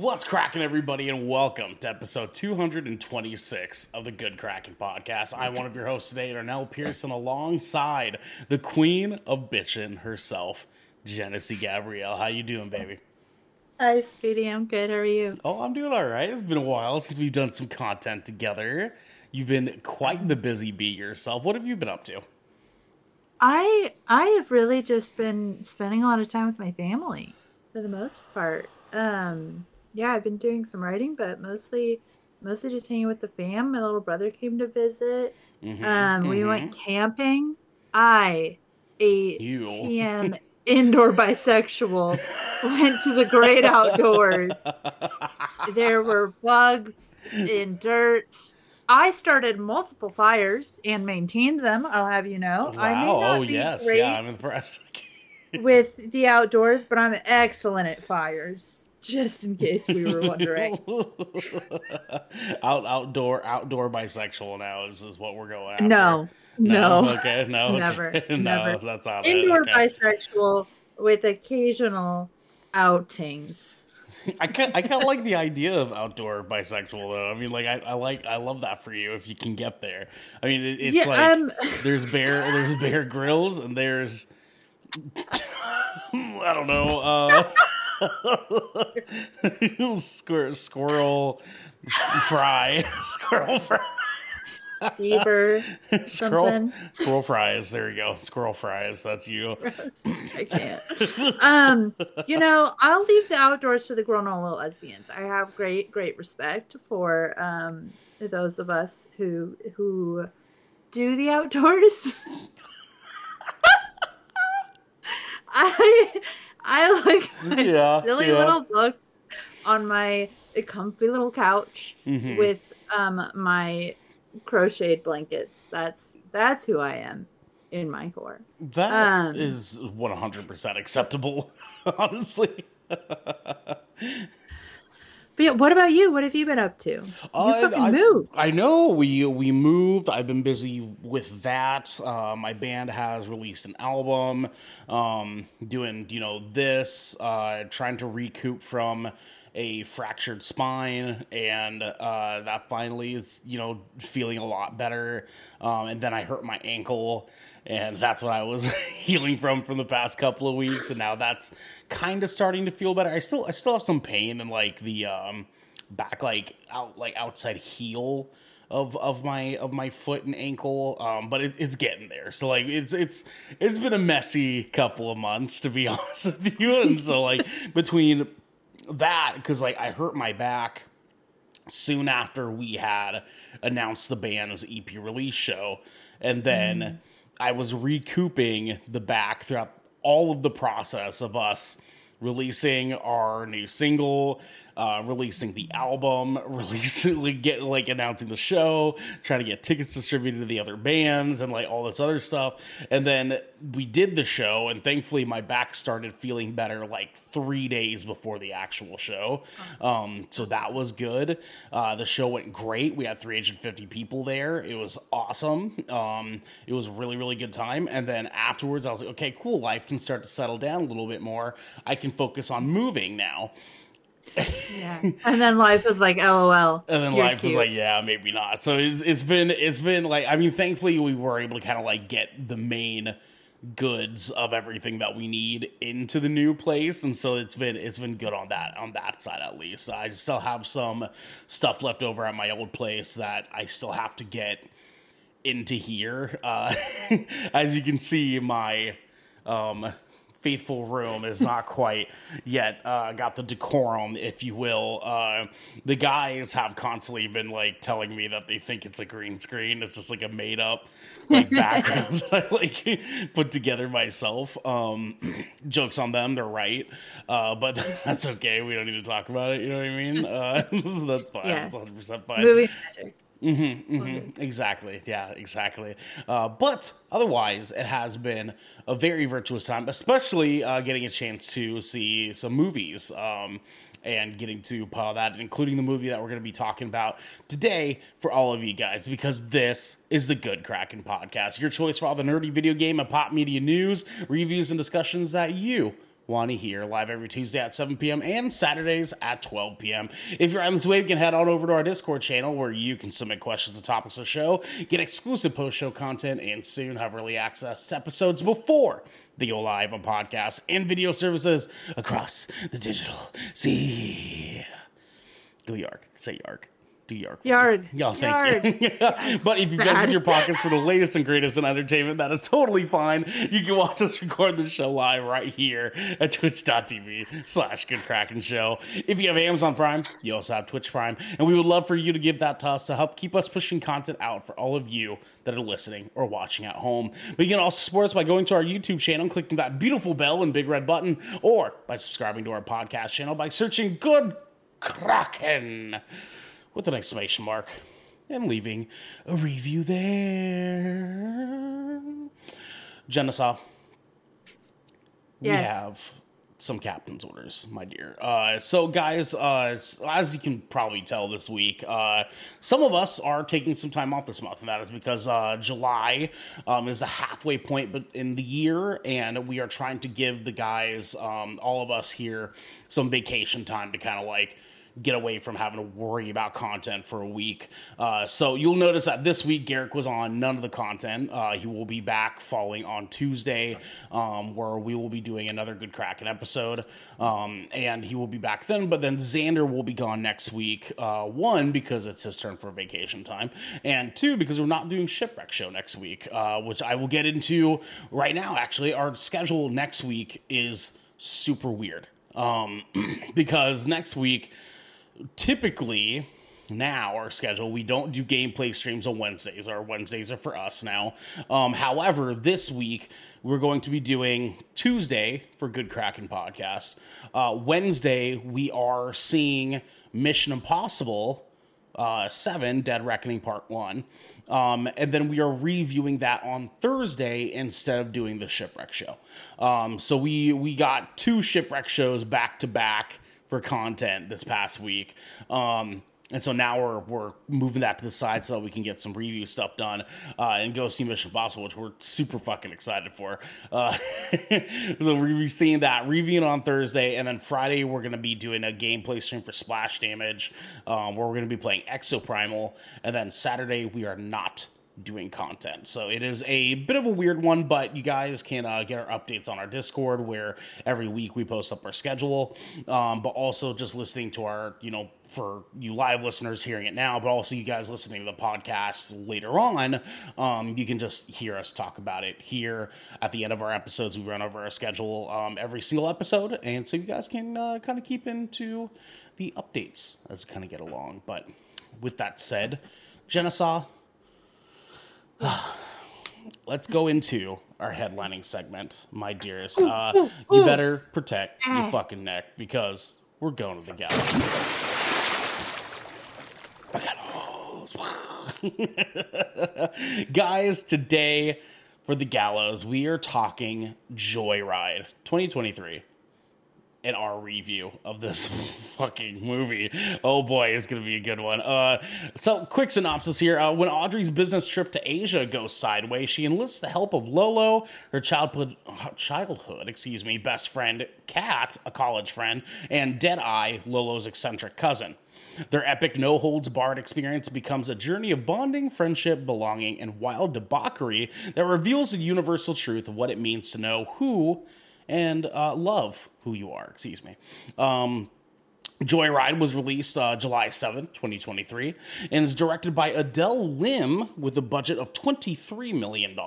What's cracking, everybody, and welcome to episode 226 of the Good Kraken Podcast. I'm one of your hosts today, Ernell Pearson, alongside the queen of bitchin' herself, Jenesy Gabrielle. How you doing, baby? Hi, Speedy. I'm good. How are you? Oh, I'm doing all right. It's been a while since we've done some content together. You've been quite the busy bee yourself. What have you been up to? I I have really just been spending a lot of time with my family for the most part. Um, yeah, I've been doing some writing, but mostly mostly just hanging with the fam. My little brother came to visit. Mhm, Um, we mhm. went camping. I, a You. TM indoor bisexual, went to the great outdoors. There were bugs and dirt. I started multiple fires and maintained them. I'll have you know. Wow. Oh, yes. Yeah, I'm impressed. with the outdoors, but I'm excellent at fires. Just in case we were wondering. Out outdoor outdoor bisexual now is, is what we're going after. No, no. Okay. No. okay. Never, no. never. That's out. Indoor okay. bisexual with occasional outings. I kind I kind of like the idea of outdoor bisexual though. I mean, like I, I like I love that for you if you can get there. I mean, it, it's yeah, like um, there's bear there's Bear Grylls and there's I don't know uh squirrel squirrel fry squirrel fry beaver, squirrel something. squirrel fries there you go squirrel fries that's you I can't. Um, you know, I'll leave the outdoors to the granola lesbians. I have great, great respect for um those of us who who do the outdoors. I I like my Yeah, silly yeah. little book on my comfy little couch Mhm. with um my crocheted blankets. That's that's who I am in my core. That Um, is 100% acceptable honestly But yeah, what about you? What have you been up to? You Uh, fucking I, moved. I know we we moved. I've been busy with that. Uh, my band has released an album. Um, doing you know this, uh, trying to recoup from a fractured spine, and uh, that finally is you know feeling a lot better. Um, and then I hurt my ankle. And that's what I was healing from from the past couple of weeks, and now that's kind of starting to feel better. I still I still have some pain in like the um, back like out like outside heel of of my of my foot and ankle. Um but it, it's getting there. So like it's it's it's been a messy couple of months to be honest with you. And so like between that because like i hurt my back soon after we had announced the band's ep release show. And then i was recouping the back throughout all of the process of us releasing our new single, uh, releasing the album, releasing like get like announcing the show, trying to get tickets distributed to the other bands and like all this other stuff. And then we did the show, and thankfully my back started feeling better like three days before the actual show. Um, so that was good. Uh, the show went great. We had 350 people there. It was awesome. Um, it was a really really good time. And then afterwards, I was like, okay, cool. Life can start to settle down a little bit more. I can focus on moving now. Yeah. and then life was like, LOL. And then life was like, yeah, maybe not. So it's, it's been it's been like I mean, thankfully we were able to kind of like get the main goods of everything that we need into the new place, and so it's been it's been good on that on that side at least. I still have some stuff left over at my old place that I still have to get into here. Uh, as you can see, my um, faithful room is not quite yet uh, got the decorum, if you will. Uh, the guys have constantly been like telling me that they think it's a green screen. It's just like a made up like background that I like put together myself. Um, jokes on them, they're right, uh, but that's okay. We don't need to talk about it. You know what I mean? Uh, so that's fine. Yeah. That's 100 percent fine. movie magic. Mm-hmm, mm-hmm. Exactly. Yeah, exactly. Uh, but otherwise, it has been a very virtuous time, especially uh, getting a chance to see some movies um, and getting to pile that, including the movie that we're going to be talking about today for all of you guys, because this is the Good Kraken podcast, your choice for all the nerdy video game and pop media news, reviews, and discussions that you want to hear live every Tuesday at 7 p.m. and Saturdays at 12 p.m. If you're on this wave, you can head on over to our Discord channel where you can submit questions and topics of the show, get exclusive post show content, and soon have early access to episodes before they go live on podcasts and video services across the digital sea. Go Yark. Say Yark. Do Yark. Yarg. Yeah, thank you. but if you've got in your pockets for the latest and greatest in entertainment, that is totally fine. You can watch us record the show live right here at twitch.tv slash good kraken show. If you have Amazon Prime, you also have Twitch Prime. And we would love for you to give that to us to help keep us pushing content out for all of you that are listening or watching at home. But you can also support us by going to our YouTube channel, clicking that beautiful bell and big red button, or by subscribing to our podcast channel by searching Good Kraken with an exclamation mark and leaving a review there. Genesaw, we have some captain's orders, my dear. Uh, so, guys, uh, as you can probably tell this week, uh, some of us are taking some time off this month, and that is because uh, July um, is the halfway point but in the year, and we are trying to give the guys, um, all of us here, some vacation time to kind of like get away from having to worry about content for a week. Uh, so you'll notice that this week Garrick was on none of the content. Uh, he will be back following on Tuesday, um, where we will be doing another Good Kraken episode. Um, and he will be back then, but then Xander will be gone next week. Uh, one, because it's his turn for vacation time, and two, because we're not doing Shipwreck Show next week, uh, which I will get into right now. Actually, our schedule next week is super weird um, because next week typically now our schedule we don't do gameplay streams on wednesdays. Our wednesdays are for us now. Um, however this week we're going to be doing tuesday for good kraken podcast. Uh, wednesday we are seeing mission impossible uh, 7 dead reckoning part 1 um, and then we are reviewing that on thursday instead of doing the shipwreck show. Um, so we we got two shipwreck shows back to back for content this past week. Um, and so now we're we're moving that to the side so that we can get some review stuff done uh, and go see Mission Impossible, which we're super fucking excited for. Uh, so we're gonna be seeing that reviewing on Thursday, and then Friday we're gonna be doing a gameplay stream for Splash Damage, um, where we're gonna be playing Exoprimal, and then Saturday we are not doing content. So it is a bit of a weird one, but you guys can uh, get our updates on our Discord where every week we post up our schedule. Um, but also just listening to our, you know, for you live listeners hearing it now, but also you guys listening to the podcast later on, um, you can just hear us talk about it here at the end of our episodes. We run over our schedule um, every single episode, and so you guys can uh, kind of keep into the updates as we kind of get along. But with that said, Genesaw, let's go into our headlining segment, my dearest. Uh, you better protect your fucking neck because we're going to the gallows. Gallows. Guys, today for the gallows, we are talking Joyride 2023 in our review of this fucking movie. Oh boy, it's gonna be a good one. Uh, so, quick synopsis here: uh, When Audrey's business trip to Asia goes sideways, she enlists the help of Lolo, her childhood, childhood, excuse me, best friend Kat, a college friend, and Deadeye, Lolo's eccentric cousin. Their epic no holds barred experience becomes a journey of bonding, friendship, belonging, and wild debauchery that reveals the universal truth of what it means to know who and uh, love who you are. Excuse me. Um, Joyride was released uh, July 7th, 2023, and is directed by Adele Lim with a budget of $23 million.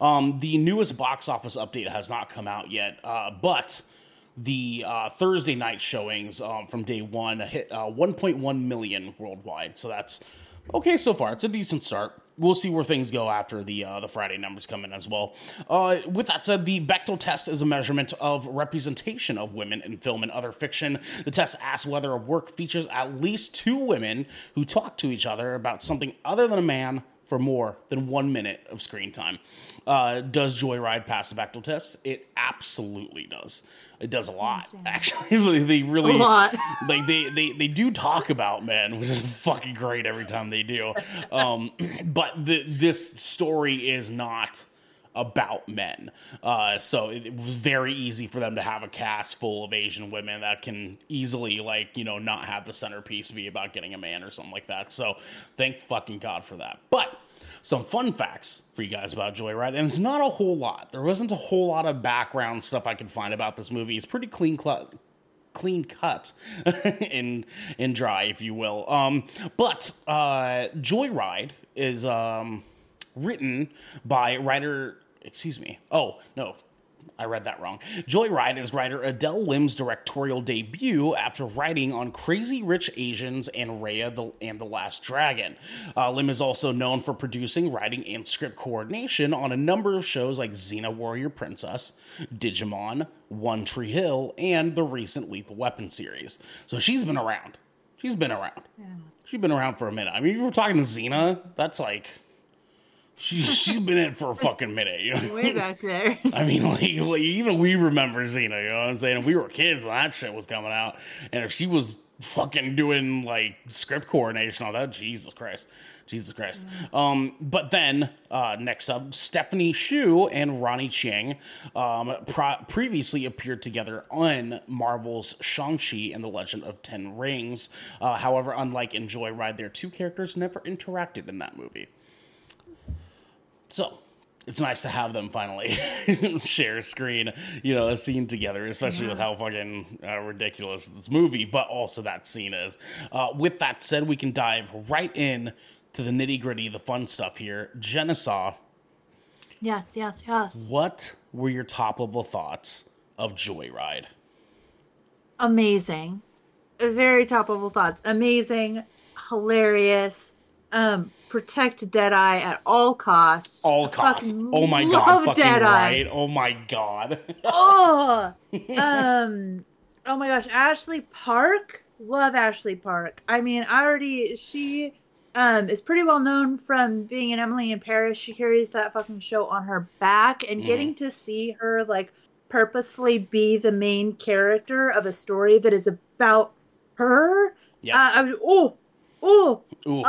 Um, the newest box office update has not come out yet, uh, but the uh, Thursday night showings um, from day one hit uh, 1.1 million worldwide. So that's okay so far. It's a decent start. We'll see where things go after the uh, the Friday numbers come in as well. Uh, with that said, the Bechdel test is a measurement of representation of women in film and other fiction. The test asks whether a work features at least two women who talk to each other about something other than a man for more than one minute of screen time. Uh, does Joyride pass the Bechdel test? It absolutely does. It does a lot, actually. they really A lot. like they, they they do talk about men, which is fucking great every time they do. Um, but the, this story is not about men. Uh, so it, it was very easy for them to have a cast full of Asian women that can easily, like, you know, not have the centerpiece be about getting a man or something like that. So thank fucking God for that. But some fun facts for you guys about Joyride, and it's not a whole lot. There wasn't a whole lot of background stuff I could find about this movie. It's pretty clean cut, clean cut and in dry, if you will. Um, but uh, Joyride is um, written by writer. Excuse me. Oh no, I read that wrong. Joyride is writer Adele Lim's directorial debut after writing on Crazy Rich Asians and Raya the, and the Last Dragon. Uh, Lim is also known for producing, writing, and script coordination on a number of shows like Xena Warrior Princess, Digimon, One Tree Hill, and the recent Lethal Weapon series. So she's been around. She's been around. Yeah. She's been around for a minute. I mean, if we're talking to Xena, that's like. She, she's been in for a fucking minute, you know? Way back there. I mean, like, like, even we remember Xena, you know what I'm saying? We were kids when that shit was coming out. And if she was fucking doing like script coordination all that, Jesus Christ. Jesus Christ. Um, but then, uh, next up, Stephanie Hsu and Ronny Chieng um, pro- previously appeared together on Marvel's Shang-Chi and the Legend of Ten Rings. Uh, however, unlike in Joyride, their two characters never interacted in that movie. So it's nice to have them finally share a screen, you know, a scene together, especially with how fucking uh, ridiculous this movie, but also that scene is. Uh, with that said, we can dive right in to the nitty gritty, the fun stuff here. Genesaw, Yes, yes, yes. what were your top level thoughts of Joyride? Amazing. Very top level thoughts. Amazing, hilarious. Um, protect Deadeye at all costs. All costs. fucking Oh my god, love fucking Deadeye. right. Oh my god. oh, um, oh my gosh, Ashley Park. Love Ashley Park. I mean, I already she um is pretty well known from being in Emily in Paris. She carries that fucking show on her back, and Mhm. getting to see her like purposefully be the main character of a story that is about her. Yeah. Uh, I was oh oh Ooh.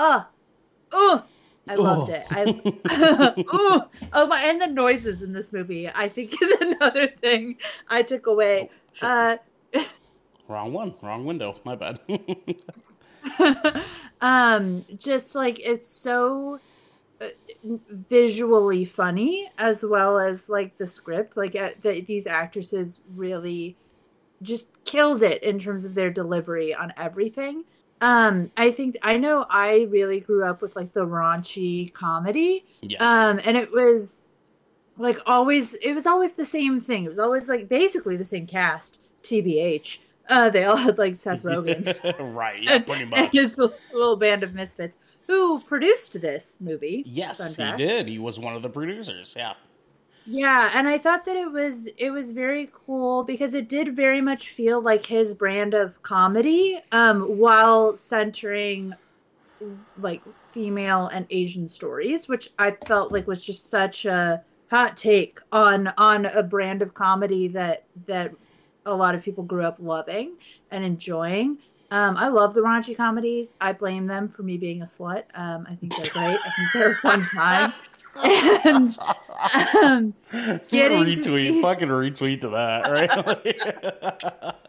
Oh. I loved Ooh. it. I ooh, oh my, and the noises in this movie, I think, is another thing I took away. Shit. Uh, Wrong one. Wrong window. My bad. um, just like it's so uh, visually funny as well as like the script. Like uh, the, these actresses really just killed it in terms of their delivery on everything. Um, I think I know I really grew up with like the raunchy comedy. yes. Um, and it was like always, it was always the same thing. It was always like basically the same cast, TBH. Uh, they all had like Seth Rogen right. Yeah, pretty and his little band of misfits who produced this movie. Yes, he did. He was one of the producers. Yeah. Yeah, and I thought that it was it was very cool because it did very much feel like his brand of comedy, um, while centering like female and Asian stories, which I felt like was just such a hot take on on a brand of comedy that that a lot of people grew up loving and enjoying. Um, I love the raunchy comedies. I blame them for me being a slut. Um, I think they're great. I think they're a fun time. And um, getting retweet, see- fucking retweet to that, right?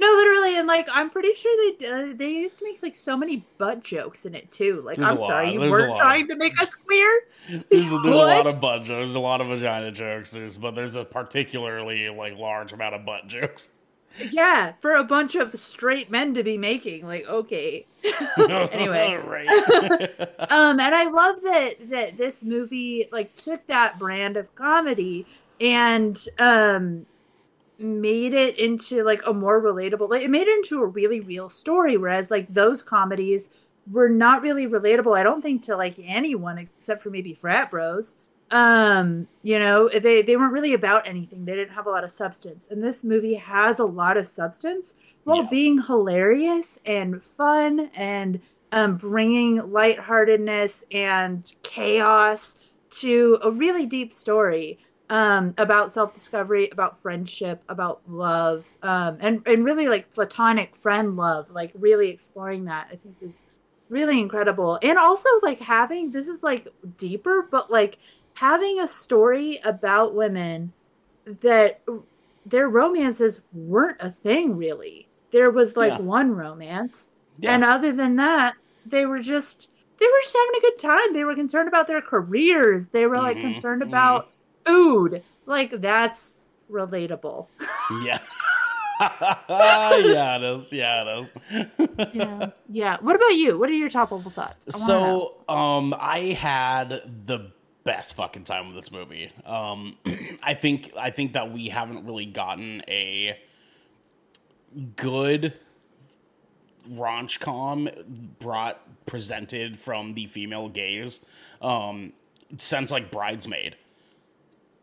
No, literally, and like I'm pretty sure they uh, they used to make like so many butt jokes in it too. Like There's I'm sorry, you weren't trying to make us queer. there's, a, there's a lot of butt jokes. There's a lot of vagina jokes. There's, but there's a particularly like large amount of butt jokes. Yeah, for a bunch of straight men to be making. Like okay. anyway, right. um, and I love that that this movie like took that brand of comedy and um made it into like a more relatable like it made it into a really real story whereas like those comedies were not really relatable i don't think to like anyone except for maybe frat bros um you know they they weren't really about anything. They didn't have a lot of substance. And this movie has a lot of substance while Yeah. being hilarious and fun and um bringing lightheartedness and chaos to a really deep story um about self-discovery about friendship about love um and and really like platonic friend love like really exploring that i think was really incredible. And also like having this is like deeper but like having a story about women that their romances weren't a thing really. There was like Yeah. one romance, Yeah. and other than that, they were just they were just having a good time. They were concerned about their careers. They were like Mhm, concerned mhm. about food. Like that's relatable. yeah. yeah, it is. Yeah, it is. yeah. Yeah. What about you? What are your top level thoughts? I. So, um, I had the best fucking time with this movie. Um, I think I think that we haven't really gotten a good raunch com brought presented from the female gaze um since like bridesmaid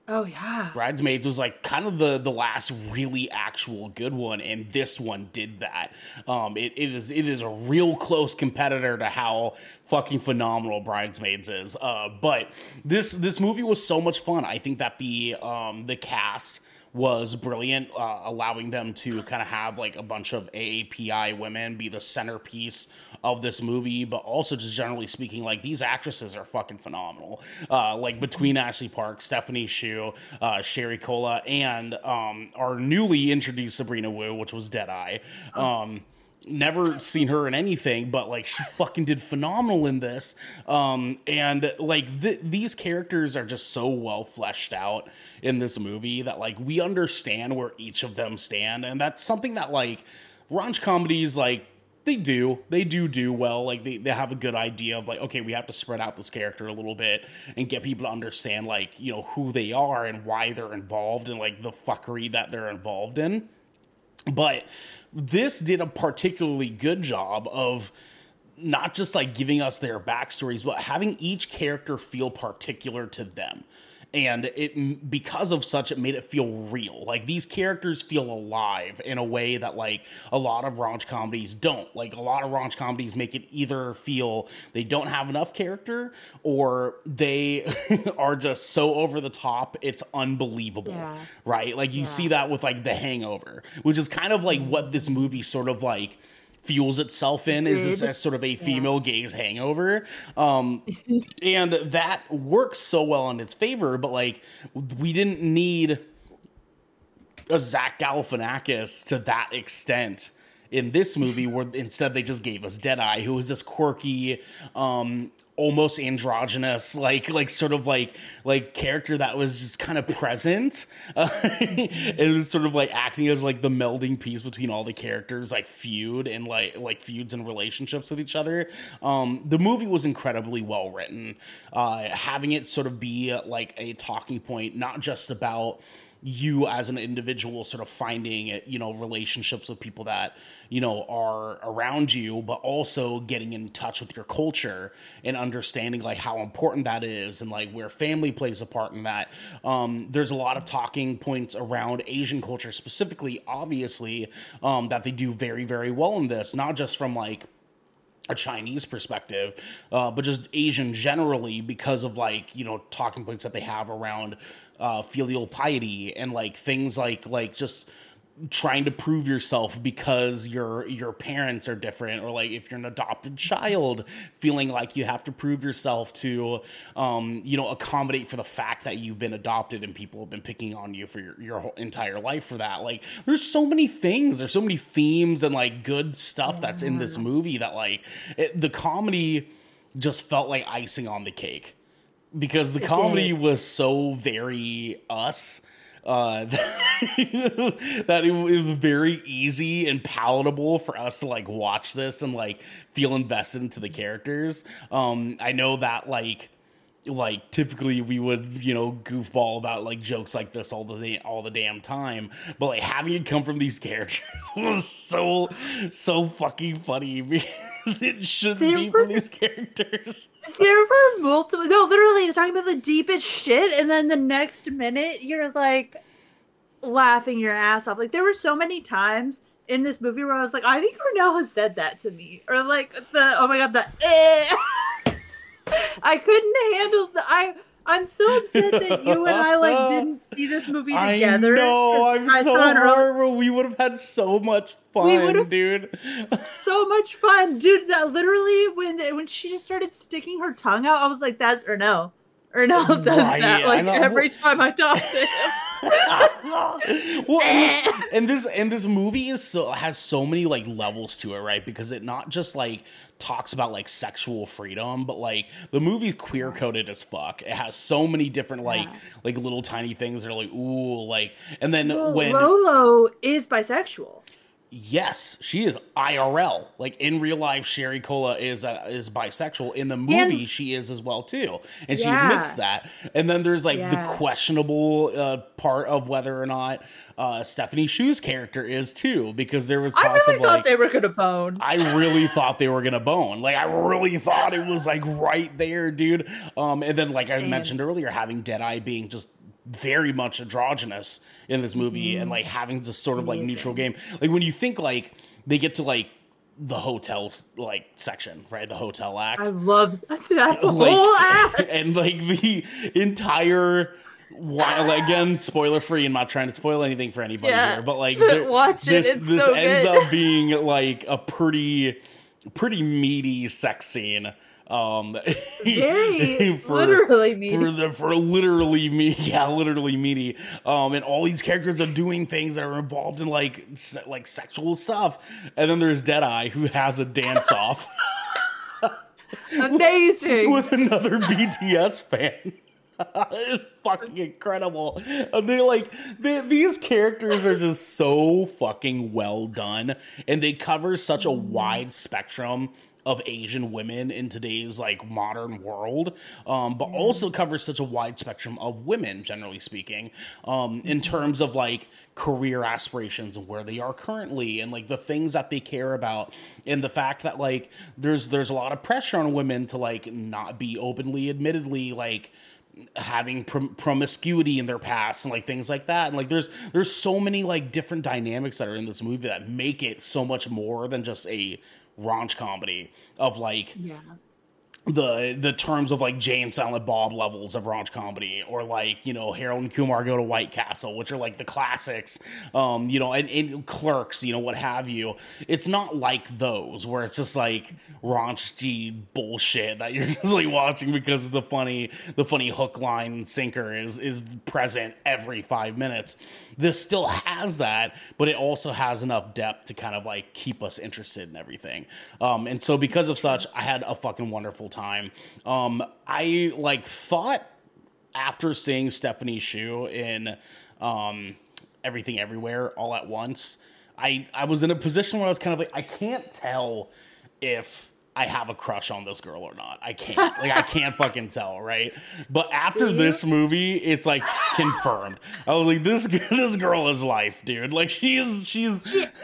Oh yeah. Bridesmaids was like kind of the the last really actual good one, and this one did that. Um, it, it is it is a real close competitor to how fucking phenomenal Bridesmaids is. Uh, but this this movie was so much fun. I think that the um the cast was brilliant, uh, allowing them to kind of have like a bunch of AAPI women be the centerpiece of this movie, but also just generally speaking, like these actresses are fucking phenomenal. Uh, like between Ashley Park, Stephanie Hsu, uh, Sherry Cola, and um, our newly introduced Sabrina Wu, which was Deadeye. Um, never seen her in anything but like she fucking did phenomenal in this um and like th- these characters are just so well fleshed out in this movie that like we understand where each of them stand and that's something that like raunch comedies like they do. They do do well. Like they, they have a good idea of like okay we have to spread out this character a little bit and get people to understand like you know who they are and why they're involved and like the fuckery that they're involved in. But this did a particularly good job of not just like giving us their backstories, but having each character feel particular to them. And it because of such, it made it feel real. Like these characters feel alive in a way that like a lot of raunch comedies don't. Like a lot of raunch comedies make it either feel they don't have enough character or they are just so over the top, it's unbelievable Yeah. right? Like you Yeah. see that with like The Hangover, which is kind of like what this movie sort of like fuels itself in is as, as sort of a female gaze hangover. Um and that works so well in its favor but like we didn't need a Zach Galifianakis to that extent in this movie, where instead they just gave us Deadeye, who was this quirky, um, almost androgynous, like like sort of like like character that was just kind of present. Uh, it was sort of like acting as like the melding piece between all the characters, like feud and like like feuds and relationships with each other. Um, the movie was incredibly well written. Uh, having it sort of be like a talking point, not just about you as an individual sort of finding you know relationships with people that you know are around you but also getting in touch with your culture and understanding like how important that is and like where family plays a part in that. Um, there's a lot of talking points around asian culture specifically obviously um, that they do very very well in this not just from like a Chinese perspective, uh, but just Asian generally because of like you know talking points that they have around uh, filial piety and like things like like just trying to prove yourself because your your parents are different or like if you're an adopted child feeling like you have to prove yourself to um you know accommodate for the fact that you've been adopted and people have been picking on you for your, your whole entire life for that. Like there's so many things there's so many themes and like good stuff that's in this movie that like it, the comedy just felt like icing on the cake because the It comedy did. was so very us uh, that it was very easy and palatable for us to like watch this and like feel invested into the characters. Um, I know that like like typically we would you know goofball about like jokes like this all the all the damn time but like having it come from these characters was so so fucking funny because it shouldn't They be were- from these characters There were multiple. No, literally, talking about the deepest shit, and then the next minute you're like laughing your ass off. Like there were so many times in this movie where I was like, I think Ernell has said that to me, or like the oh my god, the eh. I couldn't handle the I. I'm so upset that you and I like didn't see this movie together. I know. I'm I so horrible. We would have had so much We fun, would've- dude. so much fun, dude. That literally when when she just started sticking her tongue out, I was like, "That's or no, Ernell does Right, that like every time I talk to him. well, and, and this and this movie is so has so many like levels to it, right? Because it not just like talks about like sexual freedom, but like the movie's queer coded as fuck. It has so many different like Yeah. like little tiny things that are like ooh, like and then Well, when Lolo is bisexual. Yes, she is IRL. Like in real life, Sherry Cola is uh, is bisexual. In the movie, And- she is as well too, and she admits that. And then there's like Yeah. the questionable uh, part of whether or not uh, Stephanie Hsu's character is too, because there was I really of thought like. they were gonna bone. I really thought they were gonna bone. Like I really thought it was like right there, dude. Um, and then like I mentioned earlier, having Deadeye being just very much androgynous in this movie, and mm-hmm. like having this sort of like Amazing. neutral game. Like when you think like they get to like the hotel like section, right? The hotel act. I love that whole like, act. and like the entire while again spoiler free i'm not trying to spoil anything for anybody Yeah. here but like the- Watch it, this it's this so ends good. up being like a pretty pretty meaty sex scene um Very for- literally me. for the for literally me yeah literally meaty um and all these characters are doing things that are involved in like se- like sexual stuff and then there's deadeye who has a dance off Amazing. with another BTS fan. it's fucking incredible. And they like they, these characters are just so fucking well done, and they cover such a wide spectrum of Asian women in today's like modern world, um, but also covers such a wide spectrum of women, generally speaking, um, in terms of like career aspirations and where they are currently, and like the things that they care about, and the fact that like there's there's a lot of pressure on women to like not be openly, admittedly, like having prom- promiscuity in their past and like things like that. And like there's there's so many like different dynamics that are in this movie that make it so much more than just a raunch comedy of like yeah. the the terms of like Jay and Silent Bob levels of raunch comedy, or like you know Harold and Kumar go to White Castle, which are like the classics, um, you know, and, and Clerks, you know, what have you. It's not like those where it's just like raunchy bullshit that you're just like watching because the funny the funny hook line sinker is is present every five minutes. This still has that, but it also has enough depth to kind of like keep us interested in everything. Um, and so because of such, I had a fucking wonderful time. Um, I like thought after seeing Stephanie Hsu in um, Everything Everywhere all at once, I I was in a position where I was kind of like I can't tell if I have a crush on this girl or not. I can't. Like I can't fucking tell, right? But after this movie, it's like confirmed. I was like this this girl is life, dude. Like she is she's She-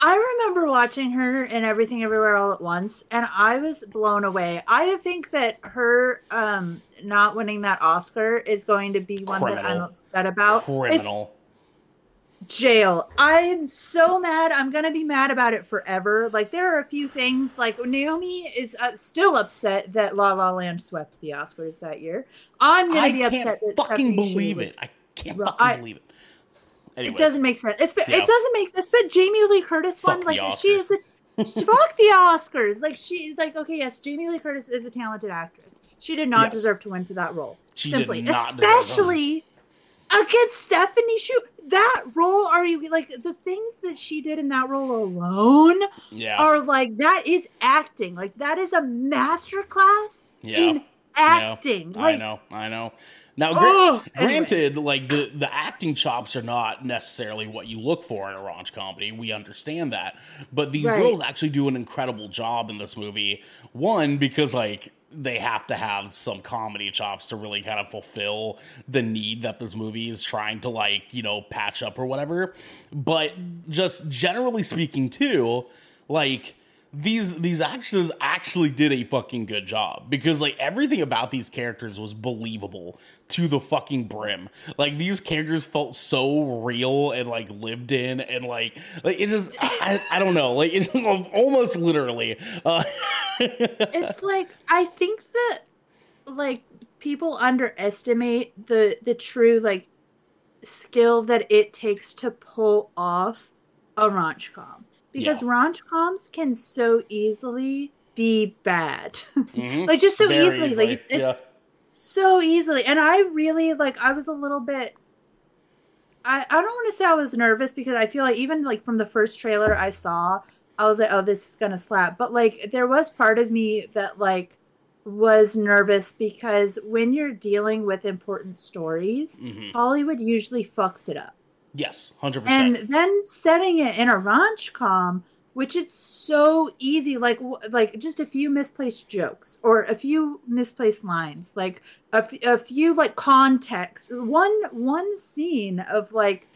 I remember watching her in Everything Everywhere All at Once, and I was blown away. I think that her um, not winning that Oscar is going to be one that I'm upset about. It's criminal. Jail. I am so mad. I'm gonna be mad about it forever. Like there are a few things. Like Naomi is uh, still upset that La La Land swept the Oscars that year. I'm gonna be upset that I be like, I can't upset that fucking Stephanie believe was- it. I can't Well, fucking I- believe it. It doesn't make sense. It's Yeah. it doesn't make sense. But Jamie Lee Curtis Fuck one, like she is a fuck the Oscars. Like she like okay, yes, Jamie Lee Curtis is a talented actress. She did not Yes. deserve to win for that role. She did Simply, not deserve that. especially against Stephanie Hsu. That role, are you like the things that she did in that role alone Yeah. are like that is acting. Like that is a masterclass Yeah. in acting. I Like know, I know. Now, Oh, anyway. granted, like the the acting chops are not necessarily what you look for in a raunch comedy. We understand that, but these Right. girls actually do an incredible job in this movie. One because like they have to have some comedy chops to really kind of fulfill the need that this movie is trying to like you know patch up or whatever. But just generally speaking, too, like these these actors actually did a fucking good job because like everything about these characters was believable to the fucking brim. Like these characters felt so real and like lived in and like like it just I, I don't know like it's almost literally. Uh, it's like I think that like people underestimate the the true like skill that it takes to pull off a raunch com because Yeah. raunch coms can so easily be bad mhm. like just so Very easily, like it's yeah. so easily. And I really like I was a little bit I, I don't want to say I was nervous because I feel like even like from the first trailer I saw, I was like, oh, this is gonna slap. But like there was part of me that like was nervous because when you're dealing with important stories, Mhm. Hollywood usually fucks it up. Yes, hundred And percent. And then setting it in a ranch com, which it's so easy, like like just a few misplaced jokes or a few misplaced lines, like a, f- a few like context, one one scene of like,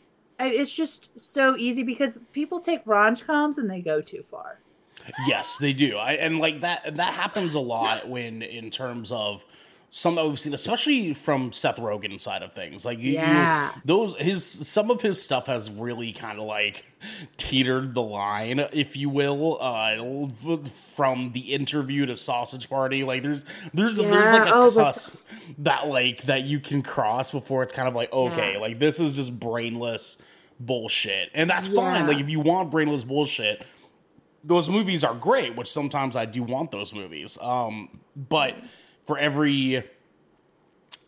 it's just so easy because people take ranch coms and they go too far. Yes, they do. I, and like that that happens a lot when in terms of some that we've seen, especially from Seth Rogen's side of things. Like you, you- Yeah. those his some of his stuff has really kind of like teetered the line, if you will, uh, from the interview to Sausage Party. Like there's there's there's like a Yeah, oh, but- cusp that like that you can cross before it's kind of like okay, Yeah. like this is just brainless bullshit, and that's fine. Like if you want brainless bullshit those movies are great, which sometimes I do want those movies. Um, but for every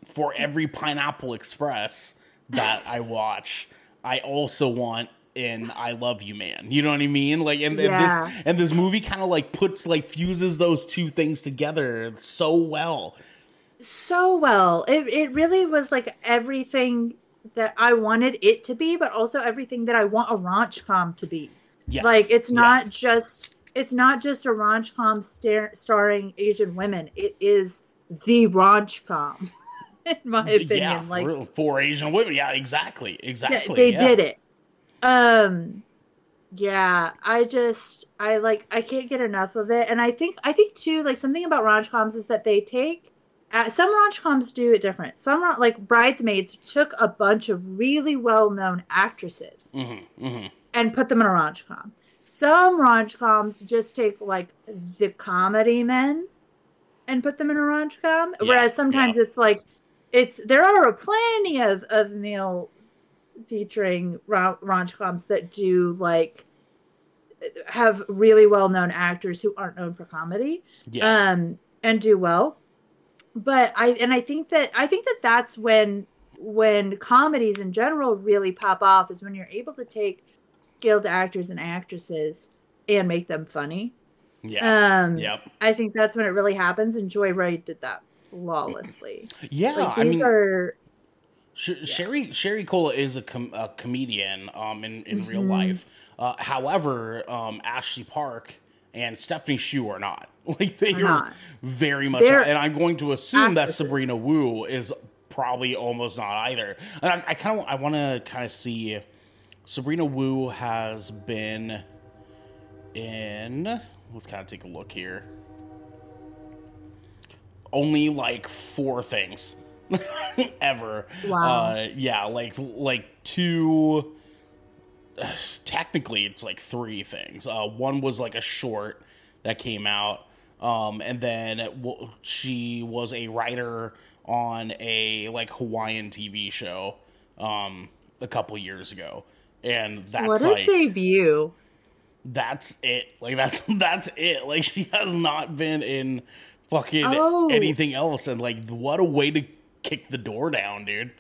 for every Pineapple Express that I watch, I also want in I Love You Man. You know what I mean? Like and, and this and this movie kind of like puts like fuses those two things together so well. so well. It it really was like everything that I wanted it to be, but also everything that I want a ranch com to be. Yes. Like it's Yeah. not just it's not just a ranch com star- starring Asian women. It is the ranch com, in my opinion. yeah, like for Asian women. Yeah, exactly. Exactly. yeah, they yeah. did it. Um yeah, I just I like I can't get enough of it. And I think I think too like something about ranch coms is that they take uh, some ranch coms do it different. Some like bridesmaids took a bunch of really well-known actresses Mhm, mhm. and put them in a ranch com. Some ranch coms just take like the comedy men and put them in a ranch com. Yeah, Whereas sometimes it's like it's there are plenty of of male featuring ra- ranch coms that do like have really well known actors who aren't known for comedy Yeah. um and do well but i and i think that i think that that's when when comedies in general really pop off is when you're able to take skilled actors and actresses and make them funny yeah. um yep. i think that's when it really happens and joyride did that flawlessly Yeah. like I mean, are Sh- Sherry Sherry Cola is a, com- a comedian um, in in real Mhm. life. Uh, however, um, Ashley Park and Stephanie Hsu are not. Like they Are are very much, and I'm going to assume that. Sabrina Wu is probably almost not either. And I, I kind of I want to kind of see. Sabrina Wu has been in. Let's kind of take a look here. Only like four things ever. Wow. Uh, yeah, like like two. Technically, it's like three things. Uh, one was like a short that came out, um, and then w- she was a writer on a like Hawaiian TV show um, a couple years ago, and that's what a like debut that's it. Like that's that's it. Like she has not been in fucking Oh. anything else, and like what a way to kick the door down, dude.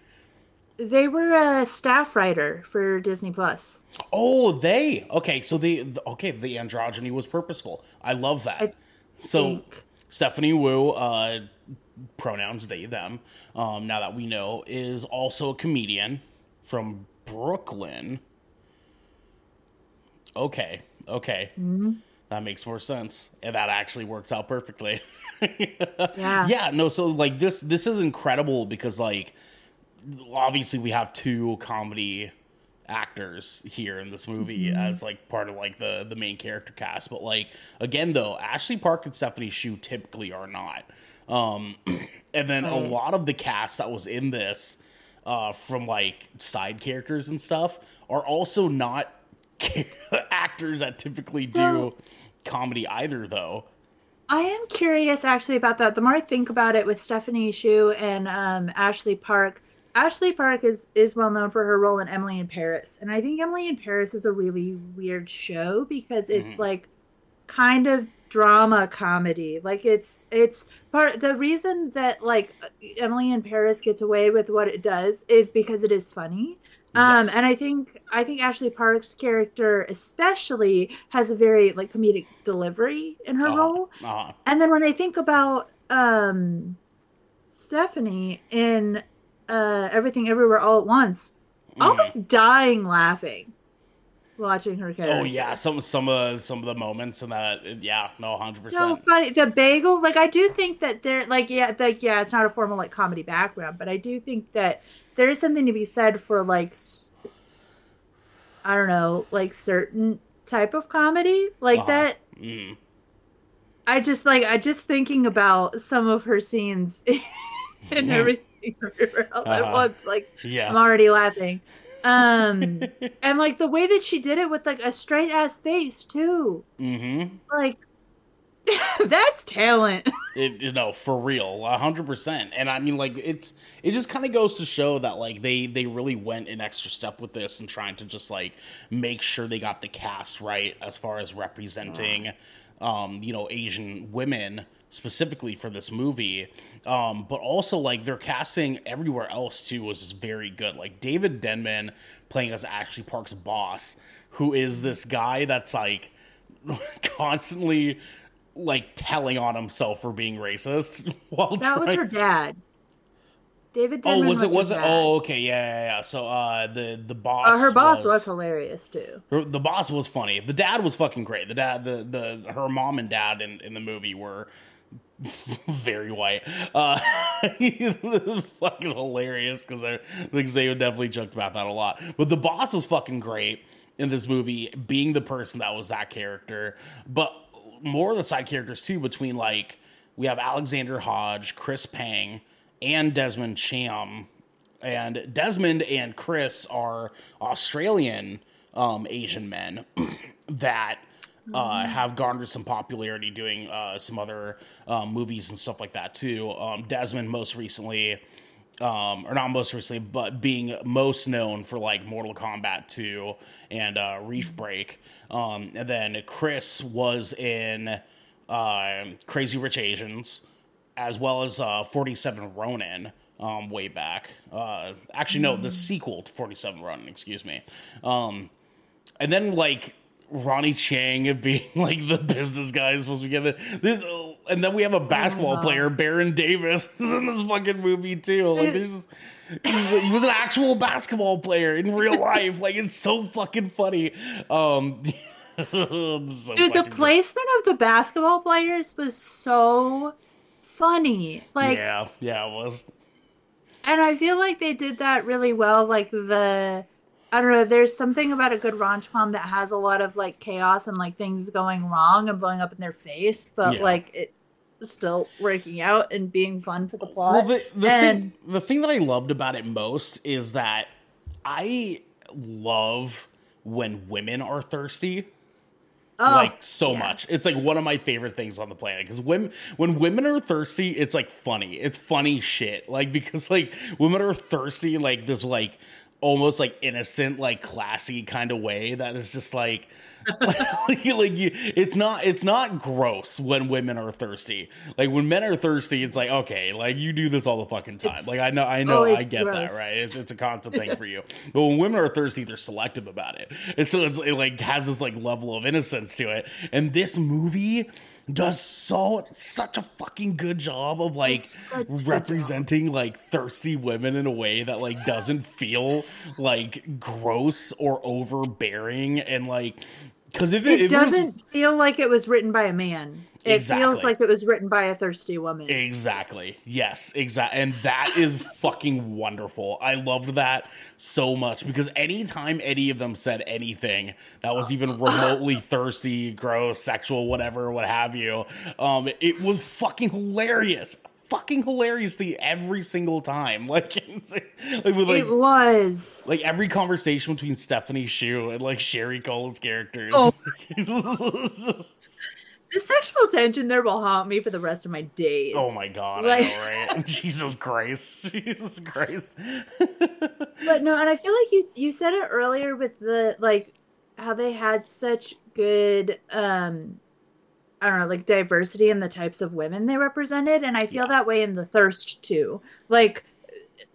they were a staff writer for disney plus Oh, they okay. So the okay. The androgyny was purposeful. I love that. I so think. Stephanie Wu, uh, pronouns they them. Um, now that we know, is also a comedian from Brooklyn. Okay, okay, Mm-hmm. that makes more sense, and that actually works out perfectly. Yeah. yeah. No, so like this, this is incredible because like obviously we have two comedy actors here in this movie Mm-hmm. as like part of like the the main character cast but like again though ashley park and stephanie hsu typically are not um and then a lot of the cast that was in this uh from like side characters and stuff are also not actors that typically do comedy either though I am curious actually about that. The more I think about it with Stephanie Hsu and um, Ashley Park, Ashley Park is is well known for her role in Emily in Paris, and I think Emily in Paris is a really weird show because it's Mhm. like kind of drama comedy. Like it's it's part the reason that like Emily in Paris gets away with what it does is because it is funny. Um, and I think I think Ashley Park's character especially has a very like comedic delivery in her Uh-huh. role. Uh, And then when I think about um Stephanie in uh Everything Everywhere All at Once, mm. was dying laughing watching her character. Oh yeah, some some of some of the moments and that yeah, no, hundred percent. So funny. The bagel, like I do think that there like yeah, like yeah, it's not a formal like comedy background, but I do think that there is something to be said for like I don't know, like certain type of comedy like Uh-huh. that Mm. I just like I just thinking about some of her scenes and everything everywhere else at Uh-huh. once. Like I'm already laughing. Um and like the way that she did it with like a straight ass face too. Mm-hmm. Like that's talent. It, you know, for real, hundred percent. And I mean, like, it's it just kind of goes to show that like they they really went an extra step with this and trying to just like make sure they got the cast right as far as representing, um, you know, Asian women specifically for this movie. Um, but also like their casting everywhere else too was just very good. Like David Denman playing as Ashley Park's boss, who is this guy that's like constantly like telling on himself for being racist while That was her dad. David Oh, Denman was it? Was it? dad. Oh, okay, yeah, yeah, yeah. So, uh, the the boss. Uh, her boss was, was hilarious too. her, the boss was funny. The dad was fucking great. The dad, the the her mom and dad in, in the movie were very white. Uh, fucking hilarious because I think Zayo definitely joked about that a lot. But the boss was fucking great in this movie, being the person that was that character. But more of the side characters too. Between like we have Alexander Hodge, Chris Pang, and Desmond Chiam and Desmond and Chris are Australian um, Asian men that uh, have garnered some popularity doing uh, some other um, movies and stuff like that too. Um, Desmond most recently, um, or not most recently, but being most known for like Mortal Kombat 2 and uh, Reef Break. Um, and then Chris was in uh, Crazy Rich Asians as well as uh, 47 Ronin um, way back. Uh, actually, no, the sequel to 47 Ronin, excuse me. Um, and then, like, Ronny Chieng being, like, the business guy is supposed to get it. This, and then we have a basketball Oh. player, Baron Davis, who's in this fucking movie, too. Like, there's just. He was, he was an actual basketball player in real life. Like it's so fucking funny. Um, so Dude, the fucking good. placement of the basketball players was so funny. Like, yeah, yeah, it was. and I feel like they did that really well. Like the, I don't know. There's something about a good com that has a lot of like chaos and like things going wrong and blowing up in their face, but Yeah. like it still working out and being fun for the plot. Well, the, the and thing the thing that I loved about it most is that I love when women are thirsty oh, like so yeah. much. It's like one of my favorite things on the planet because when when women are thirsty, it's like funny. It's funny shit. Like because like women are thirsty like this like almost like innocent like classy kind of way that is just like like, you it's not it's not gross when women are thirsty. Like when men are thirsty it's like okay like you do this all the fucking time. It's- like i know i know oh, i get that right? It's, it's a constant thing for you. But when women are thirsty they're selective about it. And so it's it like has this like level of innocence to it. And this movie does so such a fucking good job of like such representing like thirsty women in a way that like doesn't feel like gross or overbearing. And like because if it, It if it was- doesn't feel like it was written by a man. It Exactly. feels like it was written by a thirsty woman. Exactly. Yes, exactly. And that is fucking wonderful. I loved that so much because anytime any of them said anything that was even remotely thirsty, gross, sexual, whatever, what have you, um, it was fucking hilarious. Fucking hilarious to every single time. Like, like with like it was. like every conversation between Stephanie Hsu and like Sherry Cola's characters. Oh. Just- The sexual tension there will haunt me for the rest of my days. oh my god, Like- I know, right? Jesus Christ. Jesus Christ. But no, and I feel like you you said it earlier with the like how they had such good um I don't know, like diversity in the types of women they represented, and I feel Yeah. that way in the Thirst too. Like,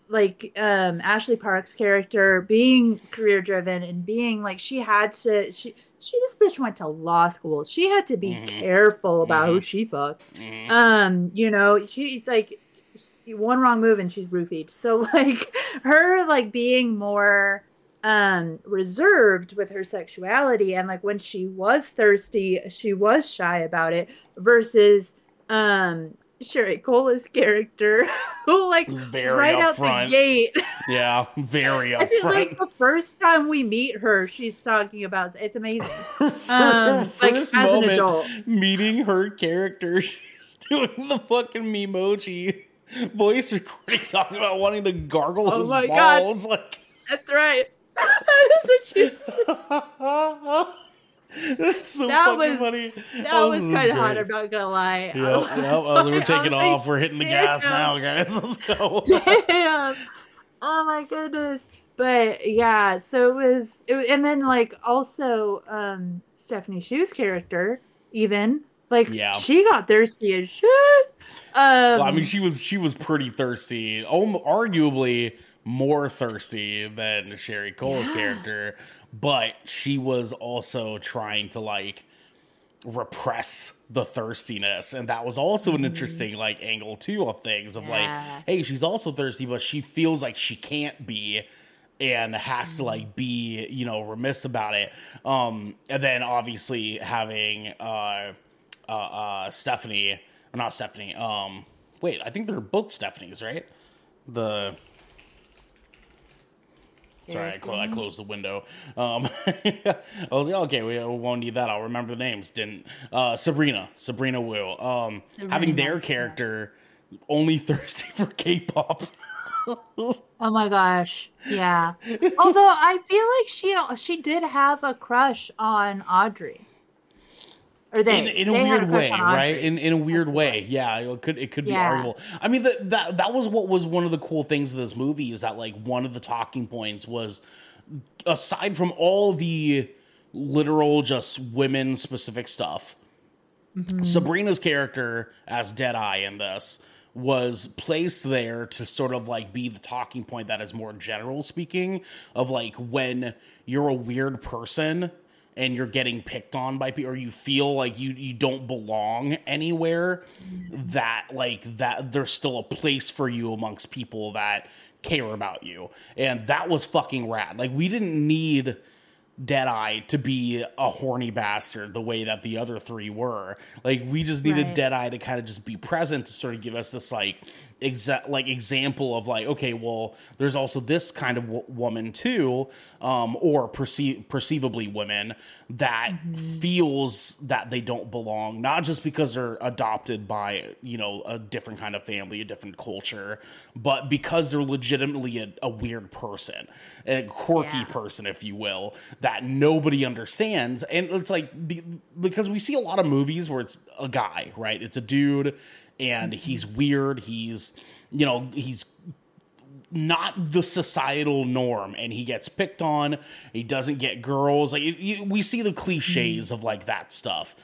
like um Ashley Park's character being career driven and being like she had to she she this bitch went to law school. She had to be Mhm. careful about who she fucked. Mhm. Um, you know, she like one wrong move and she's roofied. So like her like being more um reserved with her sexuality and like when she was thirsty, she was shy about it versus um Sherry Cola's character who like Very right out upfront. the gate. Yeah, very I feel like the first time we meet her, she's talking about it's amazing. Um, like first as an moment adult. meeting her character, she's doing the fucking Memoji voice recording, talking about wanting to gargle Oh his my God. balls. Like, That's right. That's what she That's so That fucking was- funny. That Oh, was kind of hot. I'm not gonna lie. Yep, yep. Oh, we're taking off. We're hitting the gas damn. now, guys. Let's go. Damn. Oh my goodness. But yeah, so it was, it, and then like also um Stephanie Hsu's character, even like Yeah. she got thirsty as shit. Um, Well, I mean, she was she was pretty thirsty, om- arguably more thirsty than Sherry Cola's Yeah. character, but she was also trying to like repress the thirstiness, and that was also an interesting like angle too of things of Mm-hmm. Yeah. like, hey, she's also thirsty, but she feels like she can't be. And has to Mm-hmm. like be, you know, remiss about it. Um, and then obviously having uh uh, uh Stephanie or not Stephanie. Um, wait, I think they're both Stephanies, right? The sorry, I, clo- I closed the window. Um, I was like, okay, we won't need that. I'll remember the names. Didn't uh, Sabrina, Sabrina Wu. Um, having their Sabrina, character only thirsty for K-pop. Oh my gosh. Yeah. Although I feel like she she did have a crush on Audrey. Or they in, in a they weird way, right? In in a weird way, yeah. It could it could be Yeah. arguable. I mean, the, that that was what was one of the cool things of this movie is that like one of the talking points was aside from all the literal just women specific stuff, Mm-hmm. Sabrina's character as Deadeye in this was placed there to sort of like be the talking point that is more general speaking of like when you're a weird person and you're getting picked on by people or you feel like you you don't belong anywhere that like that there's still a place for you amongst people that care about you and that was fucking rad like we didn't need Deadeye to be a horny bastard the way that the other three were. Like we just needed Right. Deadeye to kind of just be present to sort of give us this like exact like example of like okay, well, there's also this kind of w- woman too, um, or perceive perceivably women that feels that they don't belong, not just because they're adopted by you know a different kind of family, a different culture, but because they're legitimately a, a weird person, a quirky Yeah. person, if you will, that nobody understands. And it's like be, because we see a lot of movies where it's a guy, right? It's a dude, and he's weird. He's you know he's not the societal norm and he gets picked on he doesn't get girls like it, we see the cliches mm-hmm. of like that stuff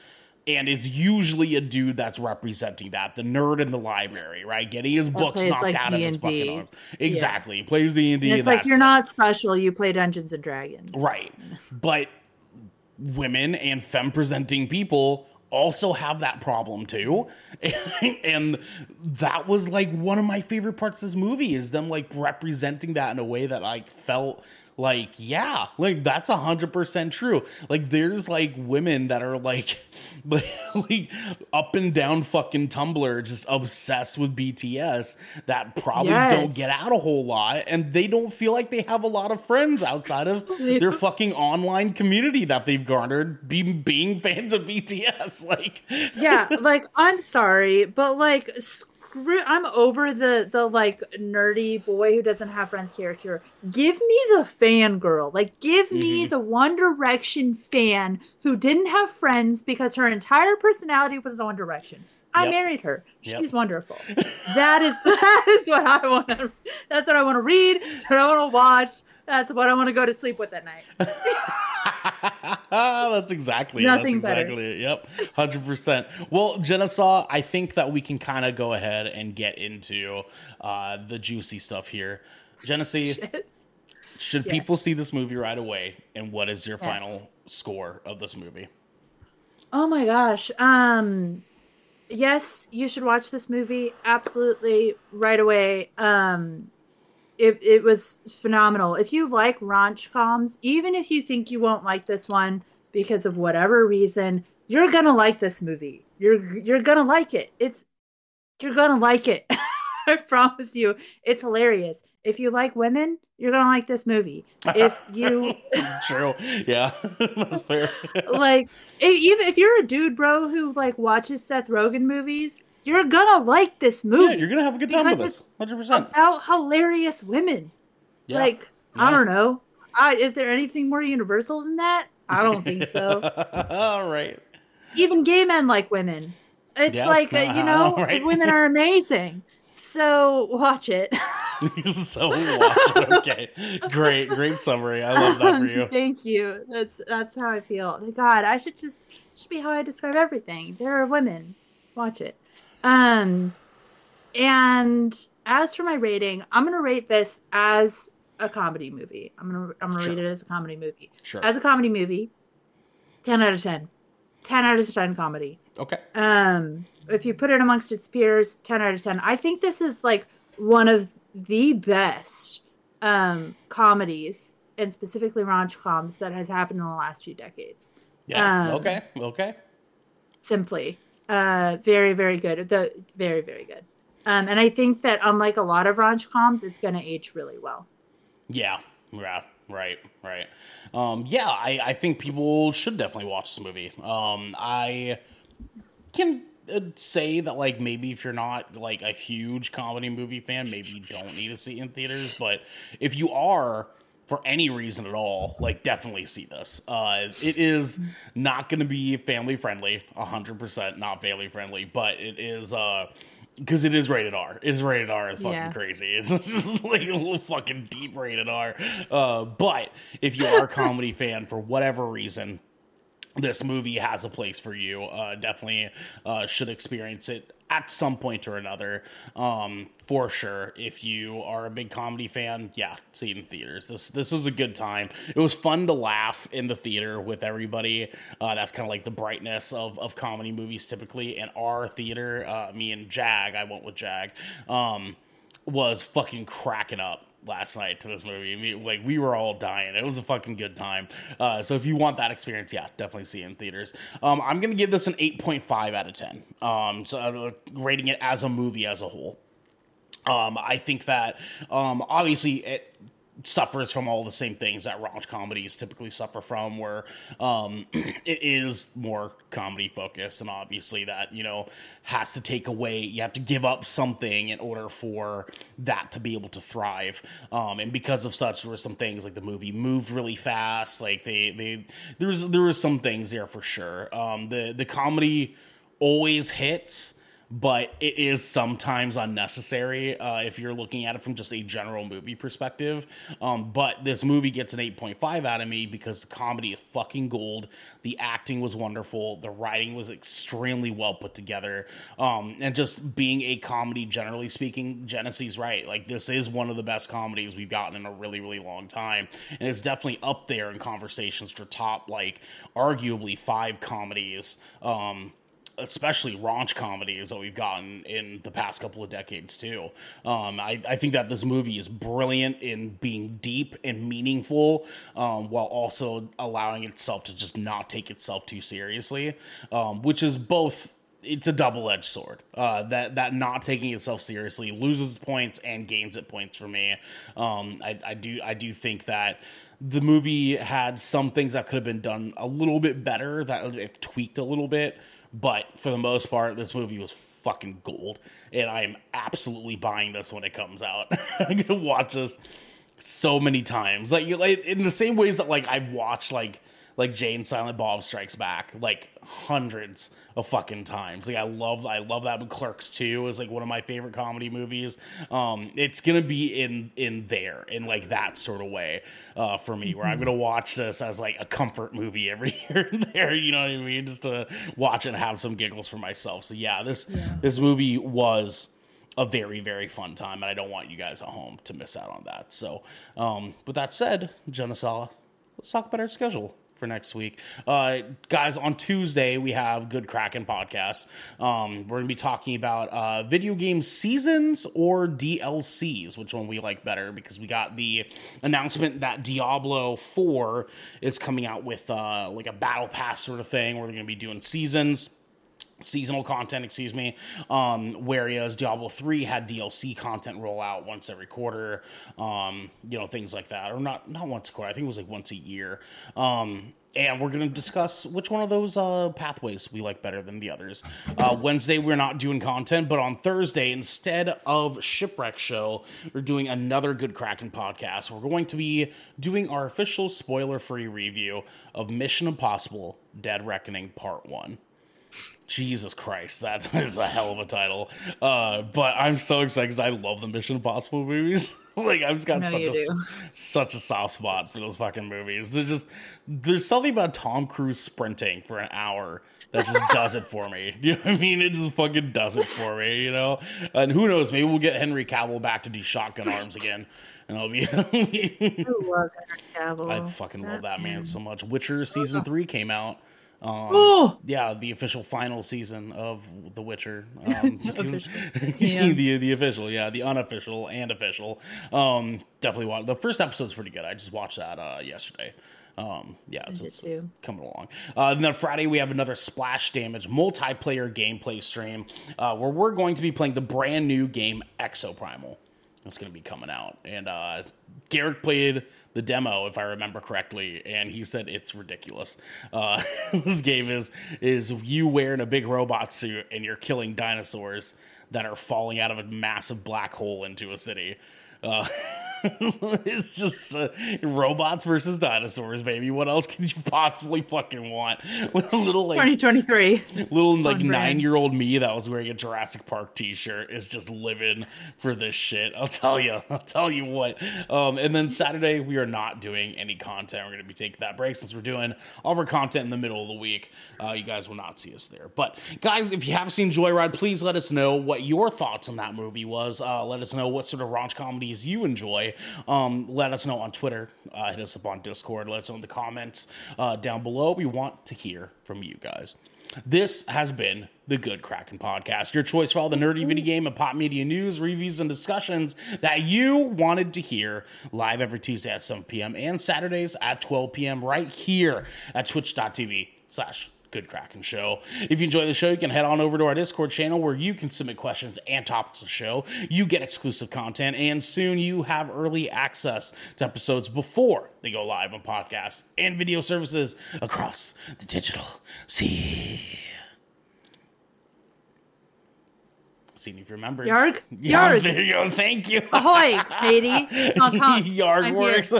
and it's usually a dude that's representing that the nerd in the library right getting his books knocked like, out of his D&D. fucking arm exactly plays the And it's like you're not special, you play Dungeons and Dragons. Right. But women and femme presenting people also have that problem too. And, that was like one of my favorite parts of this movie is them like representing that in a way that I felt like, yeah, like that's a hundred percent true. Like there's like women that are like, like up and down fucking Tumblr, just obsessed with BTS that probably Yes. don't get out a whole lot and they don't feel like they have a lot of friends outside of their fucking online community that they've garnered be, being fans of BTS. Like, yeah, like I'm sorry, but like screw I'm over the the like nerdy boy who doesn't have friends character. Give me the fangirl. Like give me Mm-hmm. the One Direction fan who didn't have friends because her entire personality was One Direction. I Yep. married her. Yep. She's wonderful. that is that is what I want to that's what I want to read, that's what I want to watch. That's what I want to go to sleep with at night. that's exactly Nothing that's exactly it. Yep, hundred percent. Well, Jenesy, I think that we can kind of go ahead and get into uh, the juicy stuff here. Jenesy, should Yes. people see this movie right away? And what is your Yes. final score of this movie? Oh my gosh. Um yes, you should watch this movie absolutely right away. Um it it was phenomenal. If you like raunch coms, even if you think you won't like this one because of whatever reason, you're to like this movie. You're you're to like it. It's you're to like it. I promise you. It's hilarious. If you like women, you're to like this movie. If you True. Yeah, that's fair. like if, even if you're a dude bro who like watches seth rogen movies you're gonna like this movie yeah, you're gonna have a good time with this. Hundred percent. about hilarious women Yeah. like Yeah. i don't know I, is there anything more universal than that i don't think so All right. even gay men like women it's Yeah. like uh, you know Right. women are amazing so watch it so watch it. Okay. Great, great summary. I love that for you. Thank you. That's that's how I feel. God, I should just should be how I describe everything. There are women. Watch it. Um and as for my rating, I'm gonna rate this as a comedy movie. I'm gonna I'm gonna Sure. rate it as a comedy movie. Sure. As a comedy movie, ten out of ten. Ten out of ten comedy. Okay. Um, if you put it amongst its peers, ten out of ten. I think this is like one of the best um comedies and specifically raunch coms that has happened in the last few decades. Yeah. Um, okay. Okay. Simply, uh, very very good. The very very good. Um, and I think that unlike a lot of raunch coms, it's gonna age really well. Yeah. Yeah. Right. Right. Um, yeah. I, I think people should definitely watch this movie. Um, I can uh, say that like maybe if you're not like a huge comedy movie fan, maybe you don't need to see it in theaters. But if you are, for any reason at all, like definitely see this. Uh, it is not going to be family friendly, hundred percent not family friendly, but it is. Uh, because it is rated R. It is rated R as fucking Yeah. crazy. It's like a little fucking deep rated R. Uh, but if you are a comedy fan for whatever reason, this movie has a place for you. Uh, definitely uh, should experience it at some point or another, um, for sure. If you are a big comedy fan, yeah, see it in theaters. This this was a good time. It was fun to laugh in the theater with everybody. Uh, that's kind of like the brightness of of comedy movies typically. In our theater, uh, me and Jag, I went with Jag, um, was fucking cracking up last night to this movie. I mean, like we were all dying. It was a fucking good time. Uh, so if you want that experience, yeah, definitely see it in theaters. Um, I'm gonna give this an 8.5 out of 10. Um, so uh, rating it as a movie as a whole. Um, I think that um, obviously it suffers from all the same things that raunch comedies typically suffer from, where um, it is more comedy focused, and obviously that you know has to take away. You have to give up something in order for that to be able to thrive. Um, and because of such, there were some things like the movie moved really fast. Like they they there was there was some things there for sure. Um, the the comedy always hits but it is sometimes unnecessary uh, if you're looking at it from just a general movie perspective. Um, but this movie gets an 8.5 out of me because the comedy is fucking gold. The acting was wonderful. The writing was extremely well put together. Um, and just being a comedy, generally speaking, Jenesy's right. Like, this is one of the best comedies we've gotten in a really, really long time. And it's definitely up there in conversations for top, like, arguably five comedies. Um, especially raunch comedies that we've gotten in the past couple of decades too. Um, I, I think that this movie is brilliant in being deep and meaningful, um, while also allowing itself to just not take itself too seriously, um, which is both. It's a double-edged sword. Uh, that that not taking itself seriously loses points and gains it points for me. Um, I, I do I do think that the movie had some things that could have been done a little bit better that it tweaked a little bit but for the most part, this movie was fucking gold, and I am absolutely buying this when it comes out. I'm gonna watch this so many times, like like in the same ways that like I've watched like like Jay and Silent Bob Strikes Back like hundreds of fucking times. Like I love I love that with Clerks 2 is like one of my favorite comedy movies. Um it's gonna be in in there in like that sort of way uh for me where I'm gonna watch this as like a comfort movie every year and there, you know what I mean? Just to watch and have some giggles for myself. So yeah, this Yeah. this movie was a very very fun time and i don't want you guys at home to miss out on that so um, with that said Genesala, let's talk about our schedule for next week. Uh, guys on tuesday we have good kraken podcast. Um, we're going to be talking about uh, video game seasons or dlcs which one we like better because we got the announcement that diablo 4 is coming out with uh, like a battle pass sort of thing where they're going to be doing seasons seasonal content, excuse me. Um, whereas Diablo 3 had DLC content roll out once every quarter, um, you know, things like that. Or not not once a quarter, I think it was like once a year. Um, and we're going to discuss which one of those uh, pathways we like better than the others. Uh, Wednesday, we're not doing content, but on Thursday, instead of Shipwreck Show, we're doing another Good Kraken podcast. We're going to be doing our official spoiler free review of Mission Impossible Dead Reckoning Part 1. Jesus Christ, that is a hell of a title. Uh, but I'm so excited because I love the Mission Impossible movies. like I've just got such a do. such a soft spot for those fucking movies. There's just there's something about Tom Cruise sprinting for an hour that just does it for me. You know what I mean? It just fucking does it for me. You know, and who knows? Maybe we'll get Henry Cavill back to do shotgun arms again. And I'll be, I love Henry Cavill. I fucking love that man so much. Witcher season three came out. Um, Oh, yeah, the official final season of The Witcher. Um, Yeah. the the official, yeah, the unofficial and official. Um, definitely watch. The first episode's pretty good. I just watched that uh, yesterday. Um, yeah, so it's too. coming along. Uh, and then Friday we have another Splash Damage multiplayer gameplay stream uh, where we're going to be playing the brand new game Exoprimal. That's going to be coming out, and uh, Garrick played the demo if I remember correctly, and he said it's ridiculous. Uh, this game is is you wearing a big robot suit and you're killing dinosaurs that are falling out of a massive black hole into a city. Uh, it's just uh, robots versus dinosaurs, baby. What else can you possibly fucking want? With a little like 2023. little like nine year old me that was wearing a Jurassic Park t shirt is just living for this shit. I'll tell you. I'll tell you what. Um, and then Saturday we are not doing any content. We're going to be taking that break since we're doing all of our content in the middle of the week. Uh, you guys will not see us there. But guys, if you have seen Joyride, please let us know what your thoughts on that movie was. Uh, let us know what sort of raunch comedies you enjoy. Um, let us know on Twitter. Uh, hit us up on Discord. Let us know in the comments uh, down below. We want to hear from you guys. This has been the Good Kraken Podcast, your choice for all the nerdy video game and pop media news, reviews, and discussions that you wanted to hear live every Tuesday at 7 p.m. and Saturdays at 12 p.m. right here at twitch.tv slash Good Kraken Show. If you enjoy the show, you can head on over to our Discord channel where you can submit questions and topics of the show. You get exclusive content, and soon you have early access to episodes before they go live on podcasts and video services across the digital sea. Seeing if you remember. Yarg? Yeah, Yarg. there you go. Thank you. Ahoy. Hong Kong. Yarg I'm works. you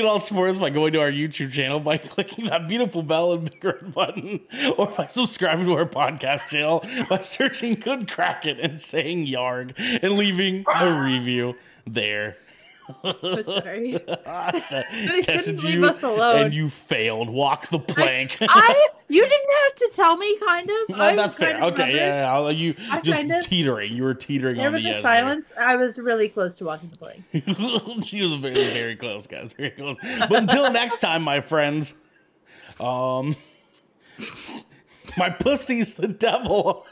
can all support us by going to our YouTube channel by clicking that beautiful bell and big red button, or by subscribing to our podcast channel by searching Good Kraken and saying Yarg and leaving a review there. So sorry. They shouldn't leave us alone. and you failed. Walk the plank. I you didn't have to tell me kind of. No, that's fair. Okay, yeah, yeah, you I just kind of- teetering. You were teetering There on was the a edge. silence. I was really close to walking the plank. she was very, very close, guys. Very close. But until next time, my friends. Um, my pussy's the devil.